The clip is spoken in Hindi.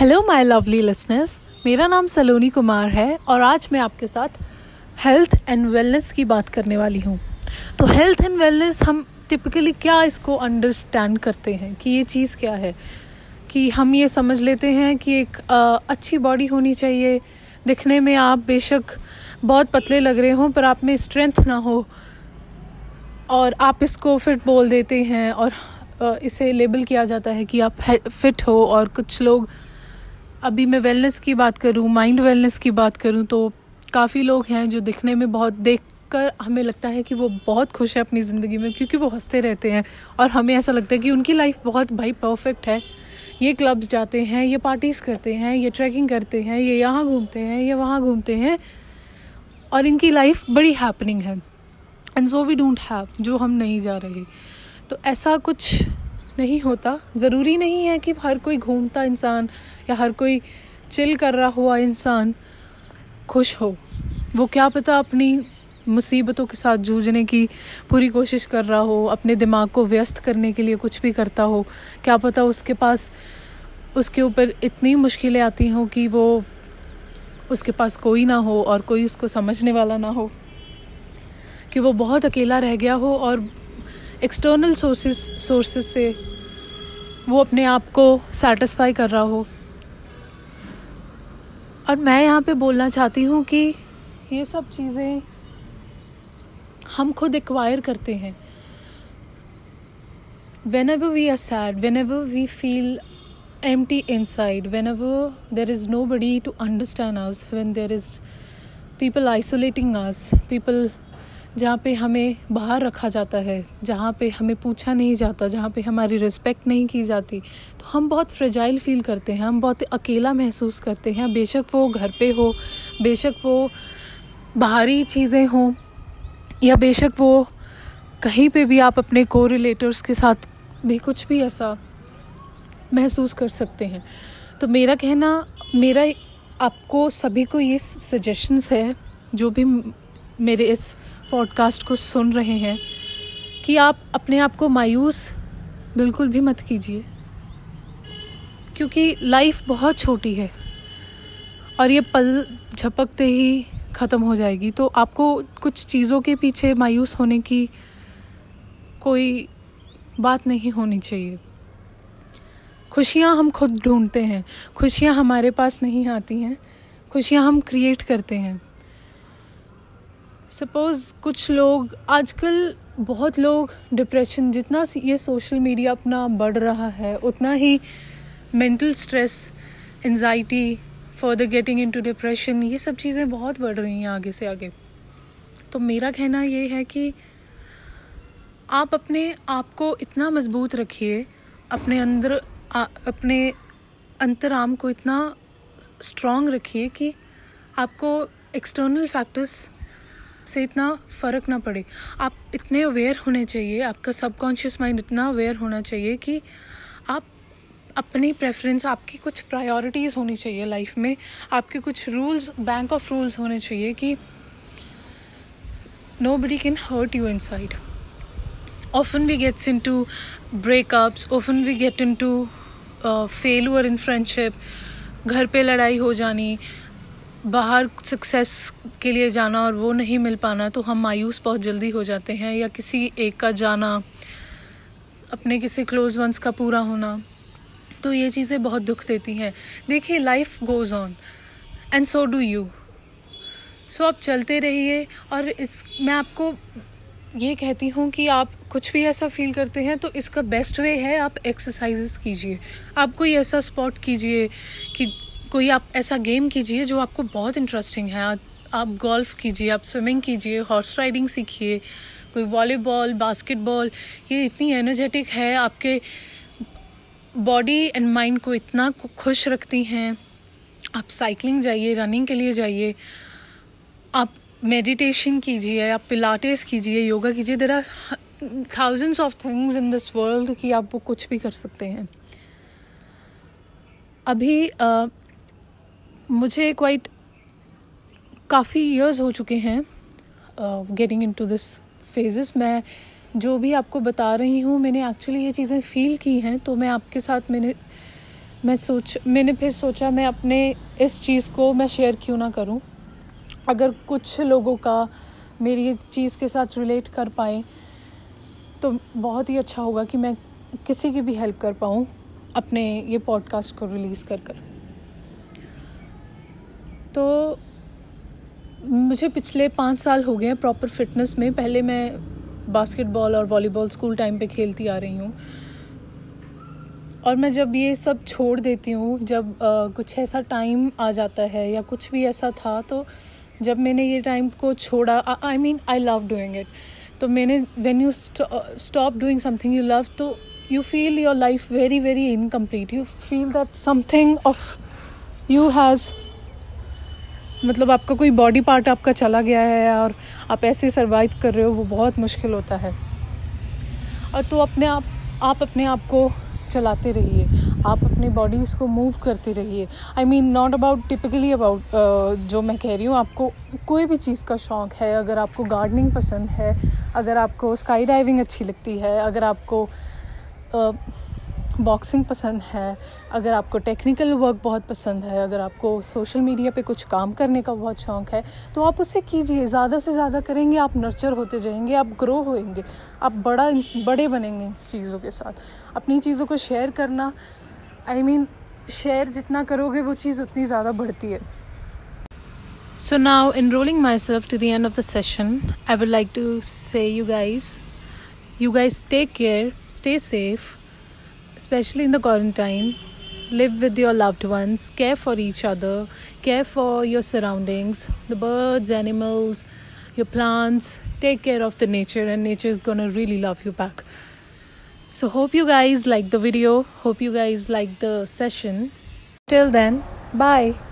हेलो माय लवली लिसनर्स मेरा नाम सलोनी कुमार है और आज मैं आपके साथ हेल्थ एंड वेलनेस की बात करने वाली हूँ। तो हेल्थ एंड वेलनेस हम टिपिकली क्या इसको अंडरस्टैंड करते हैं कि ये चीज़ क्या है? कि हम ये समझ लेते हैं कि एक आ, अच्छी बॉडी होनी चाहिए। दिखने में आप बेशक बहुत पतले लग रहे हों पर आप में स्ट्रेंथ ना हो और आप इसको फिट बोल देते हैं और इसे लेबल किया जाता है कि आप फिट हो और कुछ लोग अभी मैं वेलनेस की बात करूँ माइंड वेलनेस की बात करूँ तो काफ़ी लोग हैं जो दिखने में बहुत देख कर हमें लगता है कि वो बहुत खुश है अपनी ज़िंदगी में, क्योंकि वो हँसते रहते हैं। और हमें ऐसा लगता है कि उनकी लाइफ बहुत भाई परफेक्ट है। ये क्लब्स जाते हैं, ये पार्टीज़ करते हैं, ये ट्रैकिंग करते हैं, ये यहाँ घूमते हैं, ये वहाँ घूमते हैं, और इनकी लाइफ बड़ी हैपनिंग है। And so we don't have जो हम नहीं जा रहे। तो ऐसा कुछ नहीं होता। ज़रूरी नहीं है कि हर कोई घूमता इंसान या हर कोई चिल कर रहा हुआ इंसान खुश हो। वो क्या पता अपनी मुसीबतों के साथ जूझने की पूरी कोशिश कर रहा हो, अपने दिमाग को व्यस्त करने के लिए कुछ भी करता हो। क्या पता उसके पास, उसके ऊपर इतनी मुश्किलें आती हों कि वो उसके पास कोई ना हो और कोई उसको समझने वाला ना हो। कि वो बहुत अकेला रह गया हो और एक्सटर्नल सोर्सेस सोर्सेस से वो अपने आप को सेटिस्फाई कर रहा हो। और मैं यहाँ पे बोलना चाहती हूँ कि ये सब चीज़ें हम खुद एक्वायर करते हैं। Whenever we are sad whenever we feel empty inside whenever there is nobody to understand us when there is people isolating us people जहाँ पे हमें बाहर रखा जाता है, जहाँ पे हमें पूछा नहीं जाता, जहाँ पे हमारी रिस्पेक्ट नहीं की जाती। तो हम बहुत फ्रेजाइल फील करते हैं, हम बहुत अकेला महसूस करते हैं। बेशक वो घर पे हो, बेशक वो बाहरी चीज़ें हों, या बेशक वो कहीं पे भी आप अपने को रिलेटर्स के साथ भी कुछ भी ऐसा महसूस कर सकते हैं। तो मेरा कहना, मेरा आपको सभी को ये सजेशंस है, जो भी मेरे इस पॉडकास्ट को सुन रहे हैं कि आप अपने आप को मायूस बिल्कुल भी मत कीजिए। क्योंकि लाइफ बहुत छोटी है और ये पल झपकते ही ख़त्म हो जाएगी। तो आपको कुछ चीज़ों के पीछे मायूस होने की कोई बात नहीं होनी चाहिए। खुशियाँ हम खुद ढूंढते हैं, खुशियाँ हमारे पास नहीं आती हैं, खुशियाँ हम क्रिएट करते हैं। सपोज़ कुछ लोग आजकल बहुत लोग डिप्रेशन जितना ये सोशल मीडिया अपना बढ़ रहा है उतना ही mental stress anxiety further getting into depression ये सब चीज़ें बहुत बढ़ रही हैं आगे से आगे। तो मेरा कहना ये है कि आप अपने आप को इतना मज़बूत रखिए अपने अंदर आ, अपने अंतराम को इतना स्ट्रॉन्ग रखिए कि आपको एक्सटर्नल फैक्टर्स से इतना फ़र्क ना पड़े। आप इतने अवेयर होने चाहिए, आपका सबकॉन्शियस माइंड इतना अवेयर होना चाहिए कि आप अपनी प्रेफरेंस आपकी कुछ प्रायोरिटीज़ होनी चाहिए लाइफ में। आपके कुछ रूल्स बैंक ऑफ़ रूल्स होने चाहिए कि nobody can hurt you inside often we gets into breakups often we get into failure in friendship घर पे लड़ाई हो जानी बाहर सक्सेस के लिए जाना और वो नहीं मिल पाना तो हम मायूस बहुत जल्दी हो जाते हैं या किसी एक का जाना, अपने किसी क्लोज वंस का पूरा होना तो ये चीज़ें बहुत दुख देती हैं। देखिए life goes on and so do you so आप चलते रहिए, और इस, मैं आपको ये कहती हूँ कि आप कुछ भी ऐसा फील करते हैं तो इसका बेस्ट वे है, आप एक्सरसाइजेस कीजिए। आप कोई ऐसा स्पॉट कीजिए कि कोई आप ऐसा गेम कीजिए जो आपको बहुत इंटरेस्टिंग है। आप गोल्फ कीजिए आप स्विमिंग कीजिए हॉर्स राइडिंग सीखिए कोई वॉलीबॉल बास्केटबॉल ये इतनी एनर्जेटिक है आपके बॉडी एंड माइंड को इतना खुश रखती हैं। आप साइकिलिंग जाइए रनिंग के लिए जाइए। आप मेडिटेशन कीजिए आप पिलाटेस कीजिए योगा कीजिए। There are thousands of things in this world कि आप वो कुछ भी कर सकते हैं। अभी uh, मुझे क्वाइट काफ़ी ईयर्स हो चुके हैं getting into this phases मैं जो भी आपको बता रही हूँ, मैंने एक्चुअली ये चीज़ें फील की हैं तो मैं आपके साथ मैंने, मैं सोच, मैंने फिर सोचा मैं अपने इस चीज़ को मैं शेयर क्यों ना करूँ। अगर कुछ लोगों का मेरी इस चीज़ के साथ रिलेट कर पाए तो बहुत ही अच्छा होगा कि मैं किसी की भी हेल्प कर पाऊँ, अपने ये पॉडकास्ट को रिलीज़ कर कर। तो मुझे पिछले पाँच साल हो गए हैं प्रॉपर फिटनेस में। पहले मैं बास्केटबॉल और वॉलीबॉल स्कूल टाइम पे खेलती आ रही हूँ। और मैं जब ये सब छोड़ देती हूँ जब आ, कुछ ऐसा टाइम आ जाता है या कुछ भी ऐसा था तो जब मैंने ये टाइम को छोड़ा I mean I love doing it तो मैंने when you stop doing something you love तो you feel your life very very incomplete you feel that something of you has मतलब आपका कोई बॉडी पार्ट आपका चला गया है और आप ऐसे सर्वाइव कर रहे हो वो बहुत मुश्किल होता है। और तो अपने आप आप अपने आप को चलाते रहिए। आप अपनी बॉडीज़ को मूव करते रहिए। I mean not about typically about जो मैं कह रही हूँ आपको कोई भी चीज़ का शौक़ है अगर आपको गार्डनिंग पसंद है अगर आपको स्काई डाइविंग अच्छी लगती है अगर आपको uh, बॉक्सिंग पसंद है अगर आपको टेक्निकल वर्क बहुत पसंद है अगर आपको सोशल मीडिया पे कुछ काम करने का बहुत शौक़ है तो आप उसे कीजिए। ज़्यादा से ज़्यादा करेंगे आप नर्चर होते जाएँगे आप ग्रो होएँगे आप बड़ा बड़े बनेंगे इस चीज़ों के साथ। अपनी चीज़ों को शेयर करना आई मीन शेयर जितना करोगे वो चीज़ उतनी ज़्यादा बढ़ती है। So now enrolling myself to the end of the session, I would like to say you guys, you guys take care, stay safe, especially in the quarantine. Live with your loved ones, care for each other, care for your surroundings, the birds, animals, your plants. Take care of the nature, and nature is gonna really love you back. So, hope you guys like the video. Hope you guys like the session. Till then, bye.